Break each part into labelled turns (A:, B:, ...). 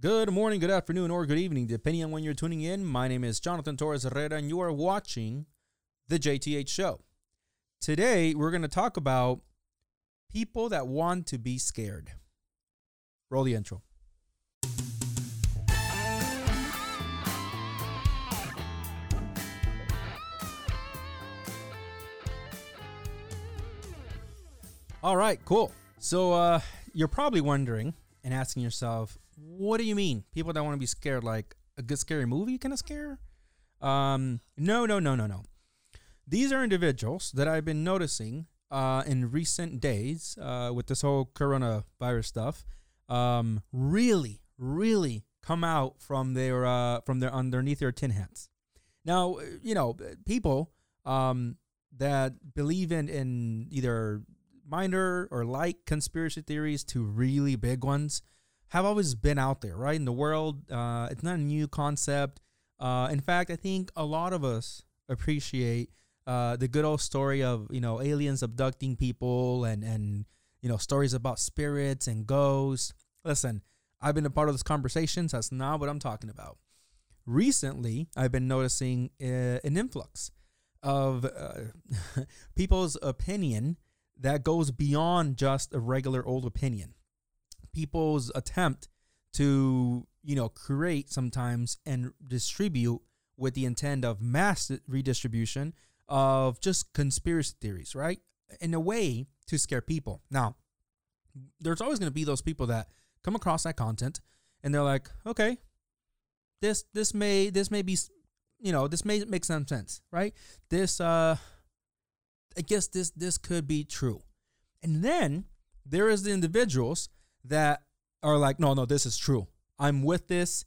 A: Good morning, good afternoon, or good evening, depending on when you're tuning in. My name is Jonathan Torres Herrera, and you are watching The JTH Show. Today, we're going to talk about people that want to be scared. Roll the intro. All right, cool. So, uh, you're probably wondering and asking yourself, what do you mean? People that want to be scared, like a good scary movie kind of scare? Um, no, no, no, no, no. These are individuals that I've been noticing uh, in recent days uh, with this whole coronavirus stuff. Um, really, really come out from their uh, from their underneath their tin hats. Now, you know, people um, that believe in in either minor or light conspiracy theories to really big ones have always been out there, right? In the world, uh, it's not a new concept. Uh, in fact, I think a lot of us appreciate uh, the good old story of you know aliens abducting people and and you know stories about spirits and ghosts. Listen, I've been a part of those conversations. That's not what I'm talking about. Recently, I've been noticing uh, an influx of uh, people's opinion that goes beyond just a regular old opinion. People's attempt to, you know, create sometimes and distribute with the intent of mass redistribution of just conspiracy theories, right? In a way to scare people. Now, there's always going to be those people that come across that content and they're like, okay, this this may this may be you know this may make some sense, right? This uh I guess this this could be true. And then there is the individuals that are like, no, no, this is true. I'm with this.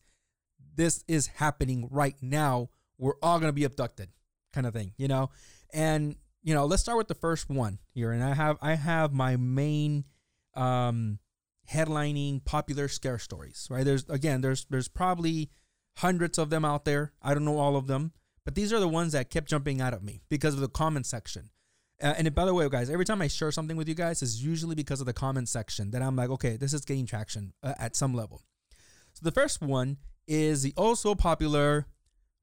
A: This is happening right now. We're all gonna be abducted, kind of thing, you know. And you know, let's start with the first one here. And I have I have my main um headlining popular scare stories, right? There's again, there's there's probably hundreds of them out there. I don't know all of them, but these are the ones that kept jumping out at me because of the comment section. Uh, and by the way, guys, every time I share something with you guys, it's usually because of the comment section that I'm like, okay, this is gaining traction uh, at some level. So the first one is the also popular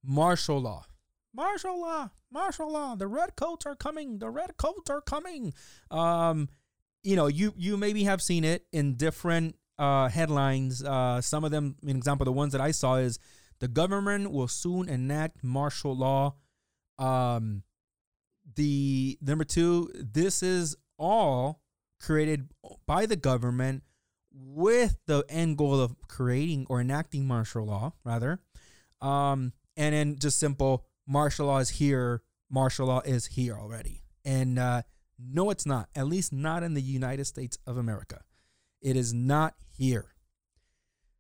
A: martial law. Martial law, martial law. The red coats are coming. The red coats are coming. Um, you know, you you maybe have seen it in different uh, headlines. Uh, some of them, an example, the ones that I saw is the government will soon enact martial law. Um, the number two, this is all created by the government with the end goal of creating or enacting martial law, rather. Um, and then just simple martial law is here, martial law is here already. And uh, no, it's not, at least not in the United States of America. It is not here.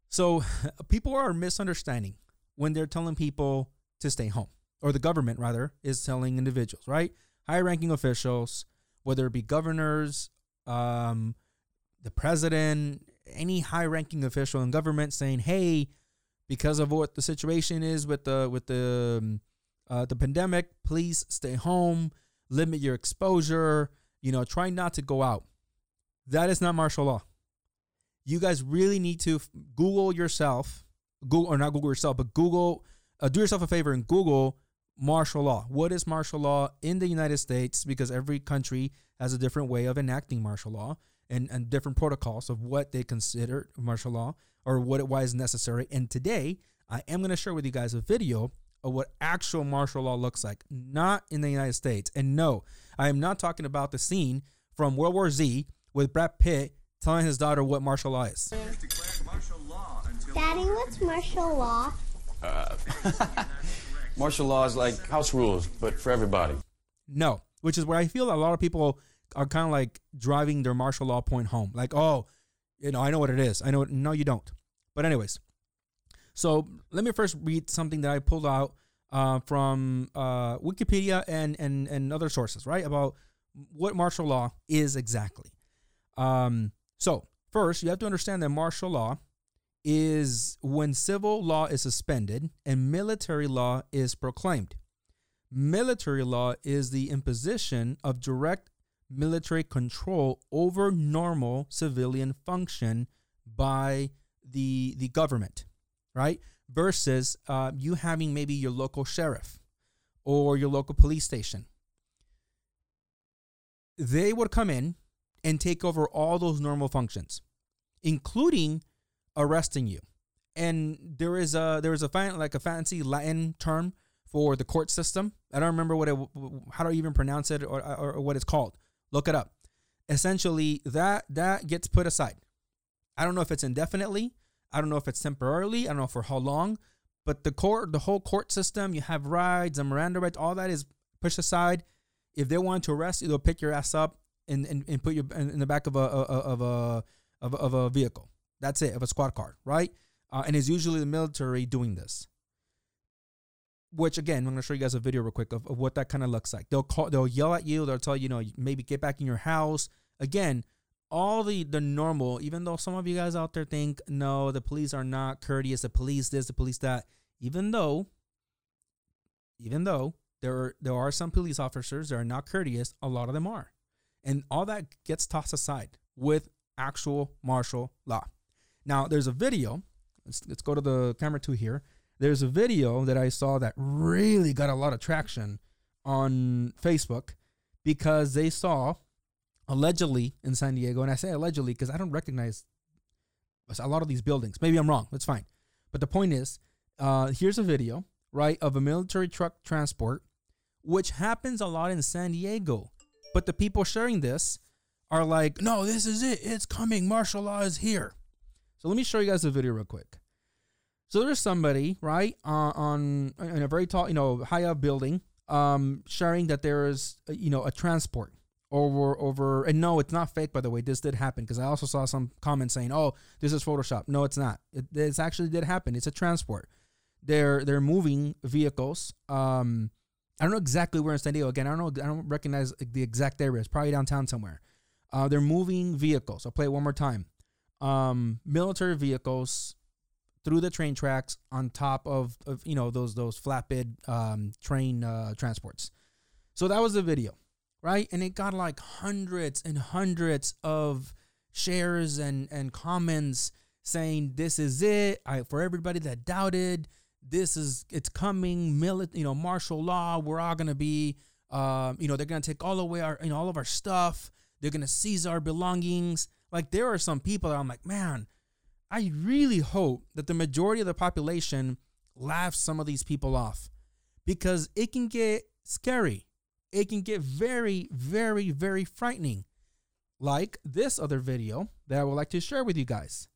A: So people are misunderstanding when they're telling people to stay home or the government rather, is telling individuals, right? High ranking officials, whether it be governors, um, the president, any high ranking official in government saying, hey, because of what the situation is with the with the um, uh, the pandemic, please stay home, limit your exposure, you know, try not to go out. That is not martial law. You guys really need to Google yourself, Google or not Google yourself, but Google, uh, do yourself a favor and Google martial law. What is martial law in the United States? Because every country has a different way of enacting martial law and, and different protocols of what they consider martial law or what it why is necessary. And today, I am going to share with you guys a video of what actual martial law looks like, not in the United States. And no, I am not talking about the scene from World War Z with Brad Pitt telling his daughter what martial law is.
B: Daddy, what's martial law?
C: Uh, martial law is like house rules, but for everybody.
A: No, which is where I feel a lot of people are kind of like driving their martial law point home. Like, oh, you know, I know what it is. I know. No, you don't. But anyways, so let me first read something that I pulled out uh, from uh, Wikipedia and, and and other sources, right, about what martial law is exactly. Um, so first, you have to understand that martial law is when civil law is suspended and military law is proclaimed. Military law is the imposition of direct military control over normal civilian function by the the government, right? Versus uh, you having maybe your local sheriff or your local police station. They would come in and take over all those normal functions, including arresting you. And there is a there is a fan, like a fancy Latin term for the court system. I don't remember what it how do I even pronounce it or, or, what it's called. Look it up. Essentially, that that gets put aside. I don't know if it's indefinitely. I don't know if it's temporarily. I don't know for how long. But the court, the whole court system, you have rights and Miranda rights, all that is pushed aside. If they want to arrest you, they'll pick your ass up and, and, and put you in, in the back of a of a of a, of a vehicle. That's it, of a squad car, right? Uh, and it's usually the military doing this. Which again, I'm gonna show you guys a video real quick of, of what that kind of looks like. They'll call, they'll yell at you. They'll tell you, you know, maybe get back in your house. Again, all the the normal. Even though some of you guys out there think, no, the police are not courteous. The police this, the police that. Even though, even though there are, there are some police officers that are not courteous, a lot of them are, and all that gets tossed aside with actual martial law. Now, there's a video. Let's, let's go to the camera two here. There's a video that I saw that really got a lot of traction on Facebook because they saw allegedly in San Diego, and I say allegedly because I don't recognize a lot of these buildings. Maybe I'm wrong. That's fine. But the point is, uh, here's a video, right, of a military truck transport, which happens a lot in San Diego. But the people sharing this are like, no, this is it. It's coming. Martial law is here. So let me show you guys the video real quick. So there's somebody, right, uh, on in a very tall, you know, high up building, um, sharing that there is, uh, you know, a transport over over and no it's not fake by the way this did happen because i also saw some comments saying oh this is photoshop. No it's not. It, it's actually did happen. It's a transport. They're they're moving vehicles um i don't know exactly where in san diego. Again i don't know i don't recognize the exact area. It's probably downtown somewhere. Uh they're moving vehicles. I'll play it one more time um military vehicles through the train tracks on top of, of you know those those flatbed um train uh transports so that was the video right? And it got like hundreds and hundreds of shares and and comments saying this is it. I for everybody that doubted, this is it's coming. Mili- you know, martial law. We're all gonna be, um, you know, they're gonna take all away our, you know, all of our stuff. They're gonna seize our belongings. Like there are some people that I'm like, man, I really hope that the majority of the population laughs some of these people off because it can get scary it can get very, very, very frightening. Like this other video that I would like to share with you guys.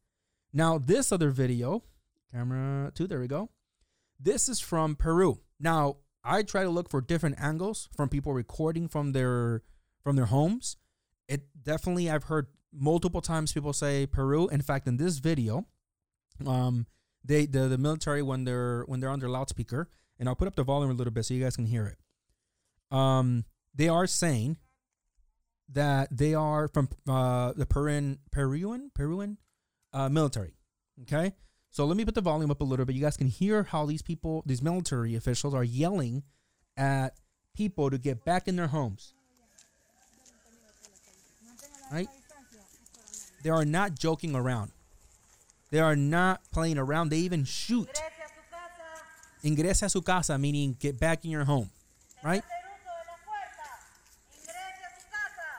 A: Now, this other video, camera two, there we go. This is from Peru. Now, I try to look for different angles from people recording from their from their homes. It definitely I've heard multiple times people say Peru. In fact, in this video, um, they the, the military when they're when they're on their loudspeaker, and I'll put up the volume a little bit so you guys can hear it um, they are saying that they are from uh, the Peruvian Peruvian Peruvian uh, military. Okay, so let me put the volume up a little bit. You guys can hear how these people, these military officials, are yelling at people to get back in their homes. Right? They are not joking around. They are not playing around. They even shoot. Ingrese a su casa, meaning get back in your home. Right?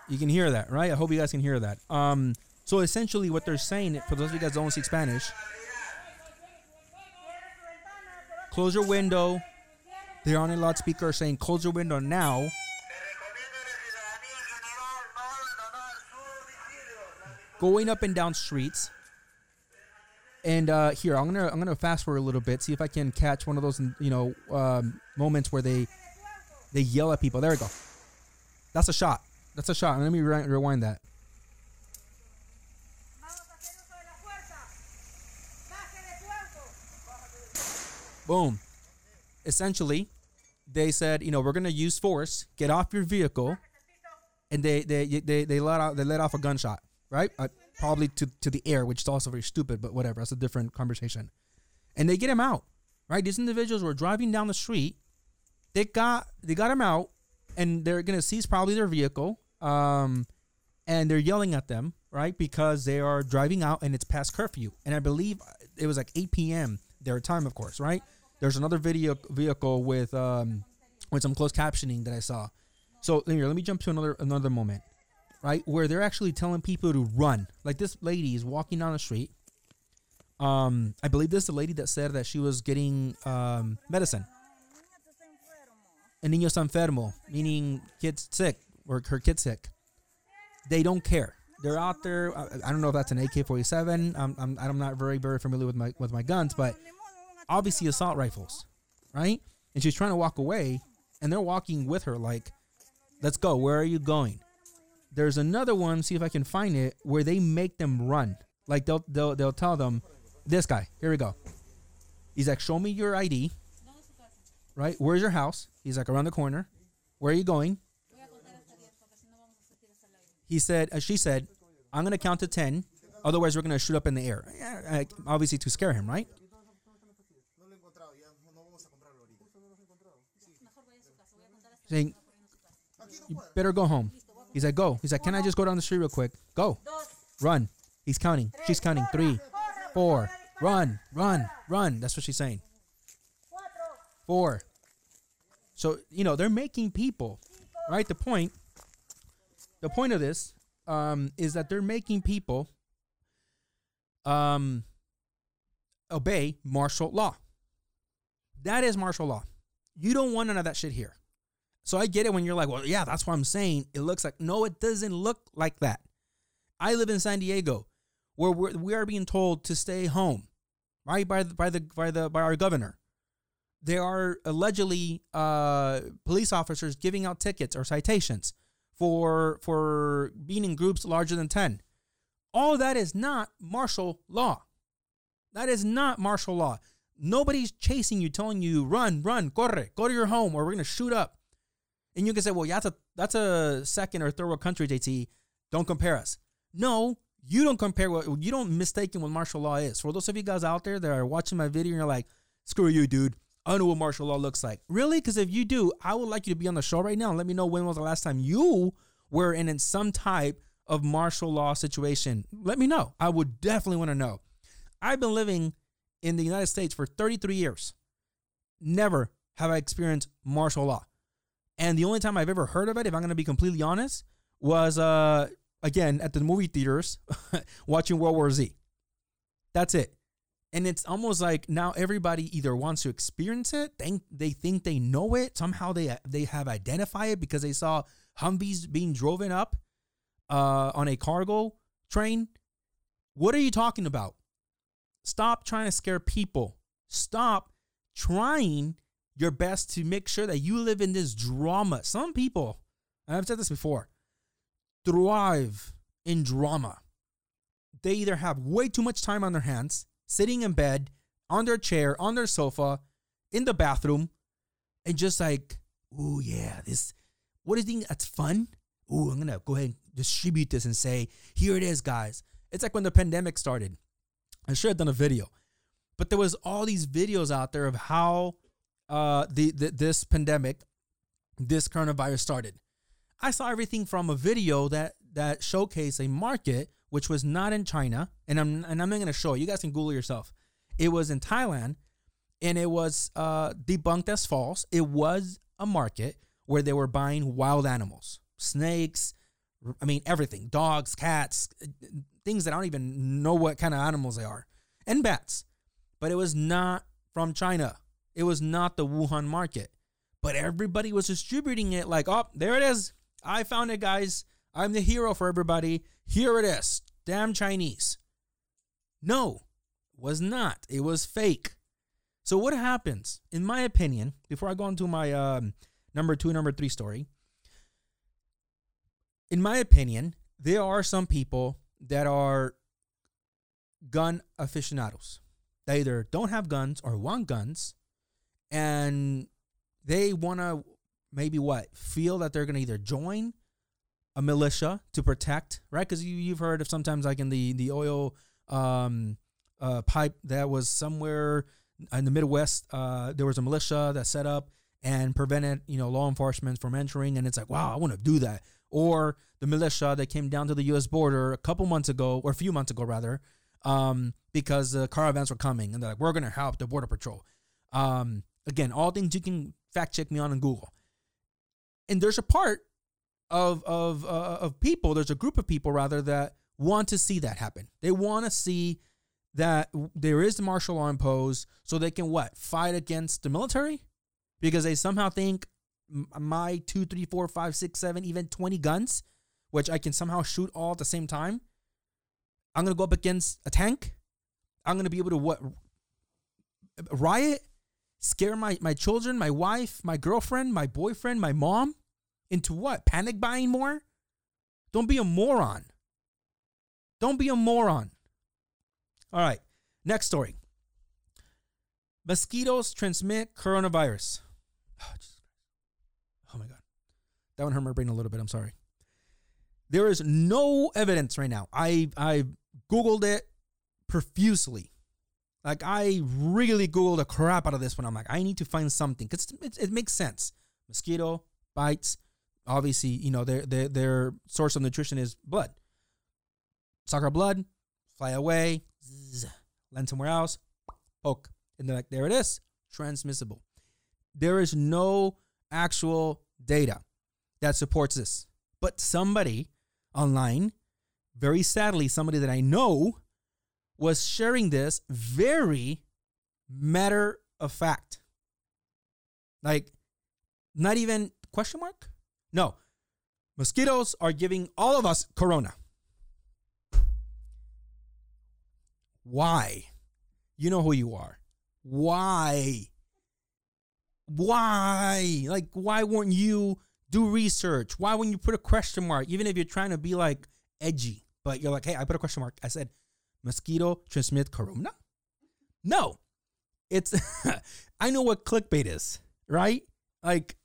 A: You can hear that, right? I hope you guys can hear that. Um, so essentially, what they're saying, for those of you guys don't speak Spanish, close your window. They're on a loudspeaker saying, "Close your window now." Going up and down streets. And uh, here, I'm gonna I'm gonna fast forward a little bit, see if I can catch one of those you know um, moments where they they yell at people. There we go. That's a shot. That's a shot. Let me re- rewind that. Boom. Essentially, they said, you know, we're gonna use force. Get off your vehicle, and they they they they let out they let off a gunshot, right? Uh, probably to to the air, which is also very stupid, but whatever. That's a different conversation. And they get him out, right? These individuals were driving down the street. They got they got him out, and they're gonna seize probably their vehicle um, and they're yelling at them, right? Because they are driving out and it's past curfew. And I believe it was like 8 p.m. their time, of course, right? There's another video vehicle with um with some closed captioning that I saw. So here, let me jump to another another moment, right? Where they're actually telling people to run. Like this lady is walking down the street. Um, I believe this is the lady that said that she was getting um medicine. El niño está enfermo, meaning kid's sick or her kid's sick. They don't care. They're out there. I, I don't know if that's an AK-47. I'm, I'm I'm not very very familiar with my with my guns, but obviously assault rifles, right? And she's trying to walk away, and they're walking with her like, "Let's go. Where are you going?" There's another one. See if I can find it where they make them run. Like they'll they'll they'll tell them, "This guy. Here we go." He's like, "Show me your ID." Right? Where's your house? He's like around the corner. Where are you going? He said, uh, she said, I'm to count to 10. Otherwise, we're to shoot up in the air. Obviously, to scare him, right? Saying, you better go home. He's like, go. He's like, can I just go down the street real quick? Go. Run. He's counting. She's counting. Three, four. Run, run, run. That's what she's saying. Four. So, you know, they're making people, right? The point, the point of this um, is that they're making people um, obey martial law. That is martial law. You don't want none of that shit here. So I get it when you're like, well, yeah, that's what I'm saying. It looks like, no, it doesn't look like that. I live in San Diego where we're, we are being told to stay home, right? By the, by the, by the, by our governor. There are allegedly uh, police officers giving out tickets or citations for, for being in groups larger than 10. All that is not martial law. That is not martial law. Nobody's chasing you, telling you, run, run, corre, go to your home, or we're going to shoot up. And you can say, well, yeah, that's a, that's a second or third world country, JT. Don't compare us. No, you don't compare what, you don't mistaken what martial law is. For those of you guys out there that are watching my video and you're like, screw you, dude. I know what martial law looks like. Really? Because if you do, I would like you to be on the show right now and let me know when was the last time you were in some type of martial law situation. Let me know. I would definitely want to know. I've been living in the United States for 33 years. Never have I experienced martial law. And the only time I've ever heard of it, if I'm going to be completely honest, was uh again at the movie theaters watching World War Z. That's it. And it's almost like now everybody either wants to experience it, think they think they know it, somehow they they have identified it because they saw Humvees being driven up uh, on a cargo train. What are you talking about? Stop trying to scare people. Stop trying your best to make sure that you live in this drama. Some people, I've said this before, thrive in drama. They either have way too much time on their hands, sitting in bed, on their chair, on their sofa, in the bathroom, and just like, oh yeah, this, what do you think that's fun? Oh, I'm gonna go ahead and distribute this and say, here it is, guys. It's like when the pandemic started. I should have done a video, but there was all these videos out there of how uh, the, the this pandemic, this coronavirus started. I saw everything from a video that that showcased a market which was not in China, and I'm and I'm not to show it. You guys can Google yourself. It was in Thailand, and it was uh, debunked as false. It was a market where they were buying wild animals, snakes. I mean everything, dogs, cats, things that I don't even know what kind of animals they are, and bats. But it was not from China. It was not the Wuhan market. But everybody was distributing it like, oh, there it is. I found it, guys. I'm the hero for everybody. Here it is. Damn Chinese. No, was not. It was fake. So what happens, in my opinion, before I go into my um, number two, number three story, in my opinion, there are some people that are gun aficionados. They either don't have guns or want guns, and they want to maybe what feel that they're going to either join a militia to protect, right? Because you, you've heard of sometimes like in the the oil um, uh, pipe that was somewhere in the Midwest, uh, there was a militia that set up and prevented you know law enforcement from entering, and it's like wow, I want to do that. or the militia that came down to the U.S. border a couple months ago, or a few months ago rather, um, because the caravans were coming, and they're like, "We're going to help the border patrol." Um, again, all things you can fact check me on in Google. And there's a part of of uh, of people. There's a group of people rather that want to see that happen. They want to see that there is martial law imposed, so they can what fight against the military, because they somehow think my two, three, four, five, six, seven, even twenty guns, which I can somehow shoot all at the same time. I'm gonna go up against a tank. I'm gonna be able to what riot, scare my my children, my wife, my girlfriend, my boyfriend, my mom into what? Panic buying more? Don't be a moron. Don't be a moron. All right, next story. Mosquitoes transmit coronavirus. Oh, oh, my God. That one hurt my brain a little bit. I'm sorry. There is no evidence right now. I I Googled it profusely. Like I really Googled the crap out of this one. I'm like, I need to find something because it, it makes sense. Mosquito bites, obviously, you know, their their their source of nutrition is blood. Suck our blood, fly away, zzz, land somewhere else, poke, and they're like, there it is, transmissible. There is no actual data that supports this, but somebody online, very sadly, somebody that I know, was sharing this very matter of fact. Like, not even question mark? No. Mosquitoes are giving all of us corona. Why? You know who you are. Why? Why? Like, why won't you do research? Why wouldn't you put a question mark? Even if you're trying to be like edgy, but you're like, hey, I put a question mark. I said, mosquito transmit corona? No. It's, I know what clickbait is, right? Like,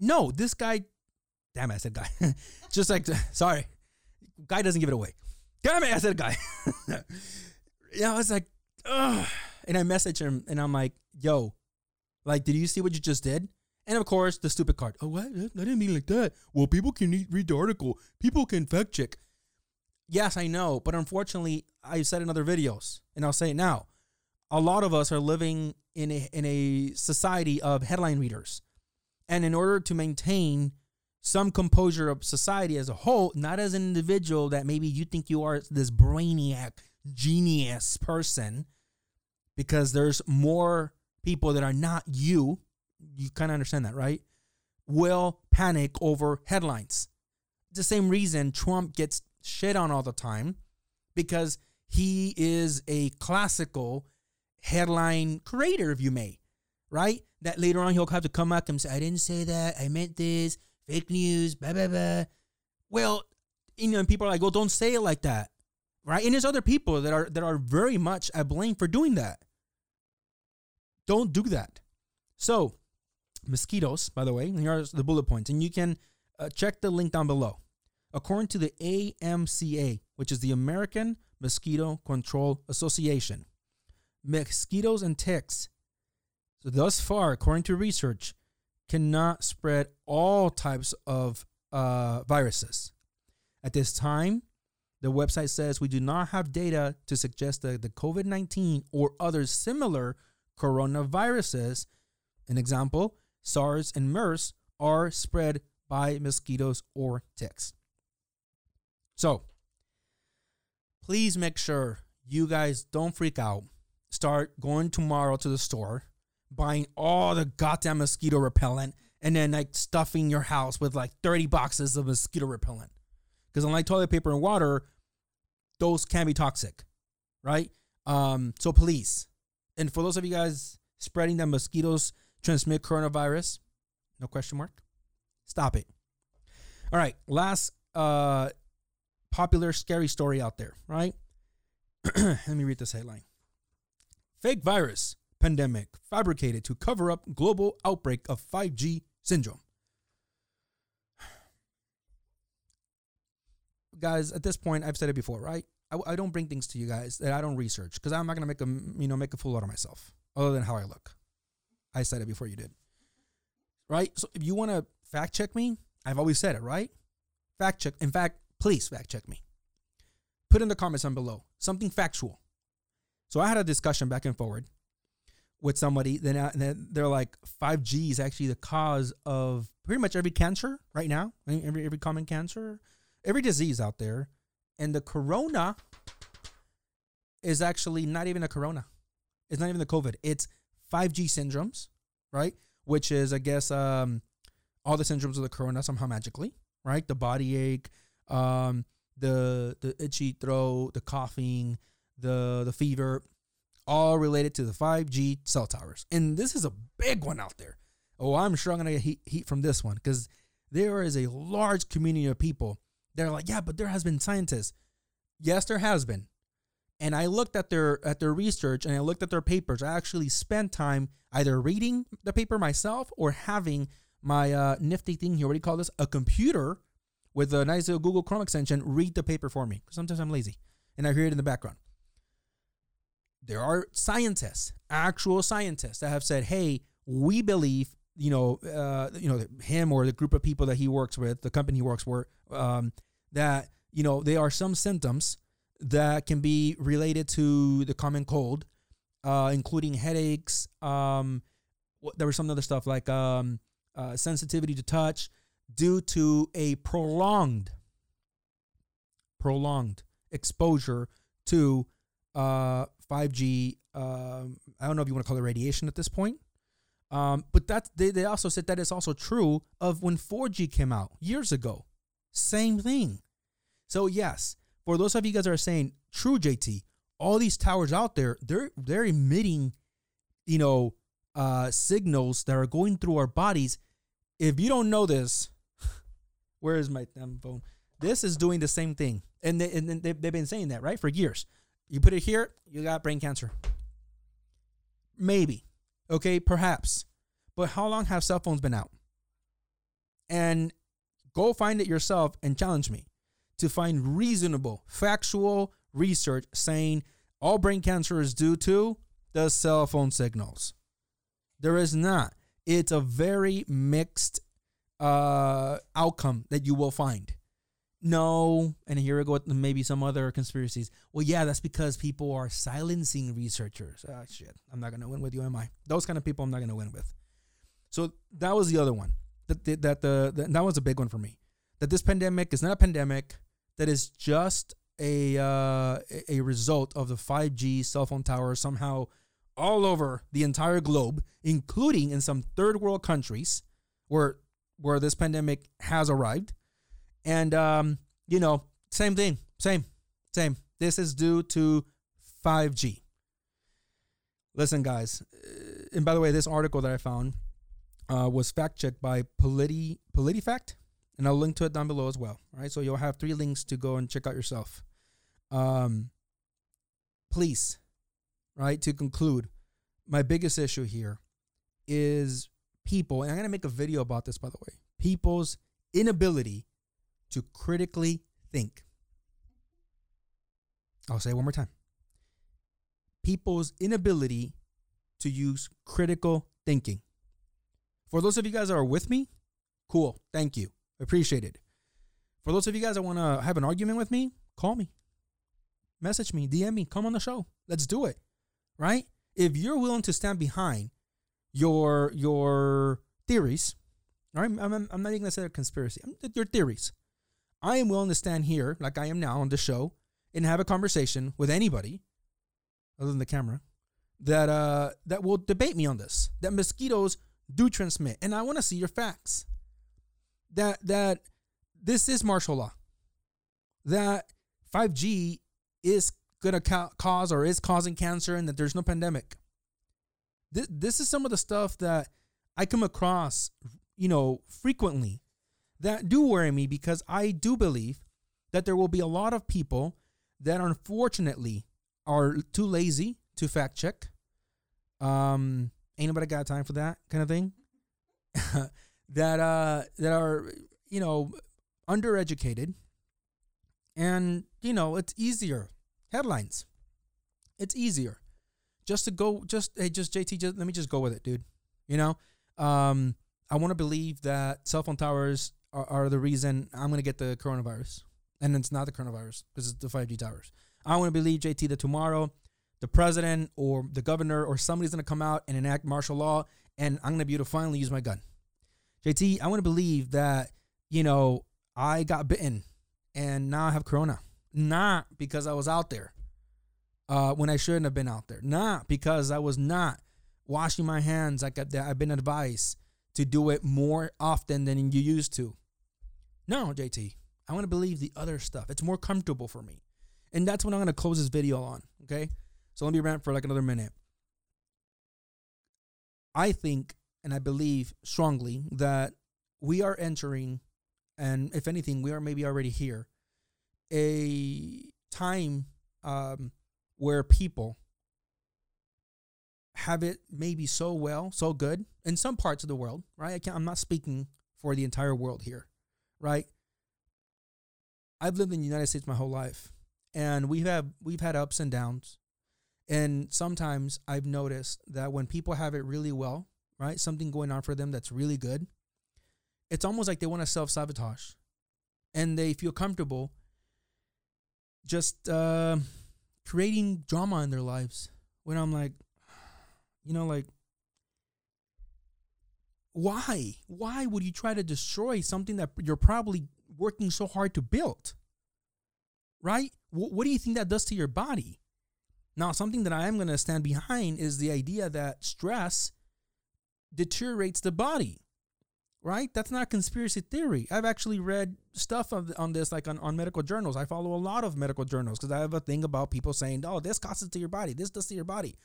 A: no, this guy, damn it, I said guy. Just like, sorry, guy doesn't give it away. Damn it, I said guy. yeah, I was like, ugh. And I messaged him and I'm like, yo, like, did you see what you just did? And of course, the stupid card. Oh, what? I didn't mean like that. Well, people can read the article. People can fact check. Yes, I know, but unfortunately, I've said in other videos, and I'll say it now. A lot of us are living in a in a society of headline readers, and in order to maintain some composure of society as a whole, not as an individual that maybe you think you are this brainiac genius person, because there's more people that are not you. You kind of understand that, right? Will panic over headlines. The same reason Trump gets shit on all the time because he is a classical headline creator, if you may, right? That later on he'll have to come back and say, I didn't say that. I meant this. Fake news, blah, blah, blah. Well, you know, and people are like, well, don't say it like that. Right? And there's other people that are that are very much at blame for doing that. Don't do that. So, mosquitoes, by the way, here are the bullet points. And you can uh, check the link down below. According to the AMCA, which is the American Mosquito Control Association, mosquitoes and ticks, so thus far, according to research, cannot spread all types of uh, viruses. At this time, the website says we do not have data to suggest that the COVID 19 or other similar coronaviruses, an example, SARS and MERS, are spread by mosquitoes or ticks. So, please make sure you guys don't freak out. Start going tomorrow to the store, buying all the goddamn mosquito repellent, and then like stuffing your house with like 30 boxes of mosquito repellent. Because unlike toilet paper and water, those can be toxic, right? Um, so please, and for those of you guys spreading that mosquitoes transmit coronavirus, no question mark, stop it. All right, last uh popular scary story out there, right? Let me read this headline. Fake virus pandemic fabricated to cover up global outbreak of 5G syndrome. Guys, at this point, I've said it before, right? I, I don't bring things to you guys that I don't research because I'm not gonna make a you know make a fool out of myself, other than how I look. I said it before you did, right? So if you want to fact check me, I've always said it, right? Fact check. In fact, please fact check me. Put in the comments down below something factual. So I had a discussion back and forward with somebody. Then they're like, 5G is actually the cause of pretty much every cancer right now, every every common cancer, every disease out there, and the corona is actually not even a corona. It's not even the COVID. It's 5G syndromes, right? Which is, I guess, um, all the syndromes of the corona somehow magically, right? The body ache, um, the the itchy throat, the coughing, the the fever, all related to the 5G cell towers. And this is a big one out there. Oh, I'm sure I'm gonna get heat, heat from this one because there is a large community of people. They're like, yeah, but there has been scientists. Yes, there has been. And I looked at their at their research and I looked at their papers. I actually spent time either reading the paper myself or having my uh, nifty thing here. What do you call this? A computer with a nice little Google Chrome extension read the paper for me. Sometimes I'm lazy and I hear it in the background. There are scientists, actual scientists, that have said, "Hey, we believe, you know, uh, you know, him or the group of people that he works with, the company he works for, um, that you know, there are some symptoms that can be related to the common cold, uh, including headaches. Um, there was some other stuff like um, uh, sensitivity to touch due to a prolonged, prolonged exposure to uh, 5G. Um, I don't know if you want to call it radiation at this point. Um, but that they, they also said that it's also true of when 4G came out years ago. Same thing. So yes, for those of you guys that are saying, true JT, all these towers out there, they're they're emitting, you know, uh, signals that are going through our bodies. If you don't know this, where is my damn phone? This is doing the same thing, and they, and they, they've been saying that right for years. You put it here, you got brain cancer. Maybe, okay, perhaps, but how long have cell phones been out? And go find it yourself and challenge me to find reasonable, factual research saying all brain cancer is due to the cell phone signals. There is not. It's a very mixed uh, outcome that you will find. No, and here we go with maybe some other conspiracies. Well, yeah, that's because people are silencing researchers. Ah, shit. I'm not gonna win with you, am I? Those kind of people, I'm not gonna win with. So that was the other one. That that the, the that was a big one for me. That this pandemic is not a pandemic that is just a uh, a result of the 5G cell phone towers somehow all over the entire globe, including in some third world countries where where this pandemic has arrived. And um, you know, same thing, same, same. This is due to 5G. Listen, guys, uh, and by the way, this article that I found uh, was fact checked by Politi PolitiFact and I'll link to it down below as well. All right, so you'll have three links to go and check out yourself. Um, please, right, to conclude, my biggest issue here is people, and I'm gonna make a video about this by the way, people's inability to critically think. I'll say it one more time. People's inability to use critical thinking. For those of you guys that are with me, cool, thank you. Appreciate it. For those of you guys that want to have an argument with me, call me, message me, DM me, come on the show. Let's do it. Right? If you're willing to stand behind your your theories, all right, I'm, I'm, I'm not even gonna say a conspiracy. your theories. I am willing to stand here, like I am now on the show, and have a conversation with anybody, other than the camera, that uh that will debate me on this. That mosquitoes do transmit, and I want to see your facts that that this is martial law. That 5G is to ca- cause or is causing cancer and that there's no pandemic. This, this is some of the stuff that I come across, you know, frequently that do worry me because I do believe that there will be a lot of people that unfortunately are too lazy to fact check. Um, ain't nobody got time for that kind of thing. that uh that are you know undereducated and you know it's easier headlines it's easier just to go just hey just jt just let me just go with it dude you know um i want to believe that cell phone towers are, are the reason I'm gonna get the coronavirus, and it's not the coronavirus because it's the 5G towers. I want to believe JT that tomorrow the president or the governor or somebody's gonna come out and enact martial law, and I'm gonna be able to finally use my gun. JT, I want to believe that you know I got bitten and now I have corona, not because I was out there uh, when I shouldn't have been out there, not because I was not washing my hands like I've been advised to do it more often than you used to. No, JT, I want to believe the other stuff. It's more comfortable for me. And that's what I'm going to close this video on. Okay. So let me rant for like another minute. I think and I believe strongly that we are entering, and if anything, we are maybe already here, a time um, where people have it maybe so well, so good in some parts of the world, right? I can't, I'm not speaking for the entire world here, right? I've lived in the United States my whole life, and we've had we've had ups and downs, and sometimes I've noticed that when people have it really well, right, something going on for them that's really good, it's almost like they want to self sabotage, and they feel comfortable just uh, creating drama in their lives. When I'm like, you know, like, why? Why would you try to destroy something that you're probably working so hard to build? Right? W- what do you think that does to your body? Now, something that I am going to stand behind is the idea that stress deteriorates the body. Right? That's not conspiracy theory. I've actually read stuff of, on this, like on, on medical journals. I follow a lot of medical journals because I have a thing about people saying, oh, this causes to your body, this does to your body.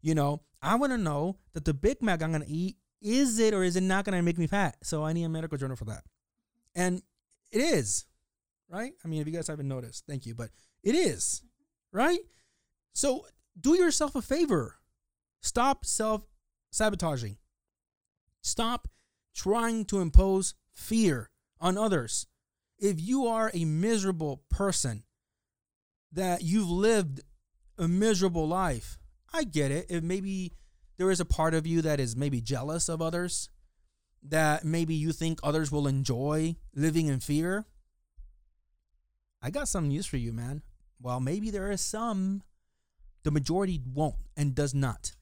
A: You know, I want to know that the Big Mac I'm going to eat, is it or is it not going to make me fat? So I need a medical journal for that. And it is, right? I mean, if you guys haven't noticed, thank you, but it is, right? So do yourself a favor. Stop self sabotaging. Stop trying to impose fear on others. If you are a miserable person, that you've lived a miserable life, I get it. If maybe there is a part of you that is maybe jealous of others, that maybe you think others will enjoy living in fear. I got some news for you, man. Well, maybe there is some, the majority won't and does not.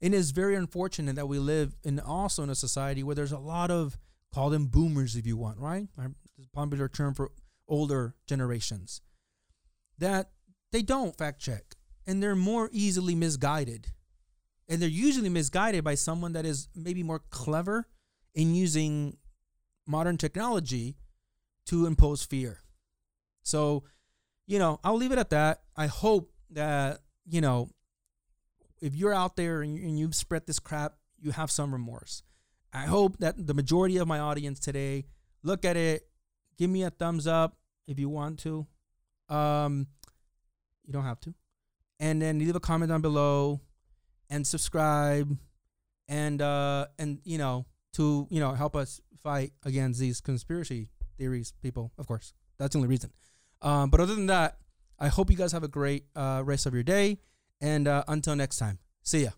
A: And it's very unfortunate that we live in also in a society where there's a lot of call them boomers if you want, right? A popular term for older generations. That they don't fact check and they're more easily misguided. And they're usually misguided by someone that is maybe more clever in using modern technology to impose fear. So, you know, I'll leave it at that. I hope that, you know, if you're out there and, you, and you've spread this crap, you have some remorse. I hope that the majority of my audience today look at it, give me a thumbs up if you want to. Um, you don't have to and then leave a comment down below and subscribe and uh and you know to you know help us fight against these conspiracy theories people of course that's the only reason um but other than that i hope you guys have a great uh rest of your day and uh until next time. See ya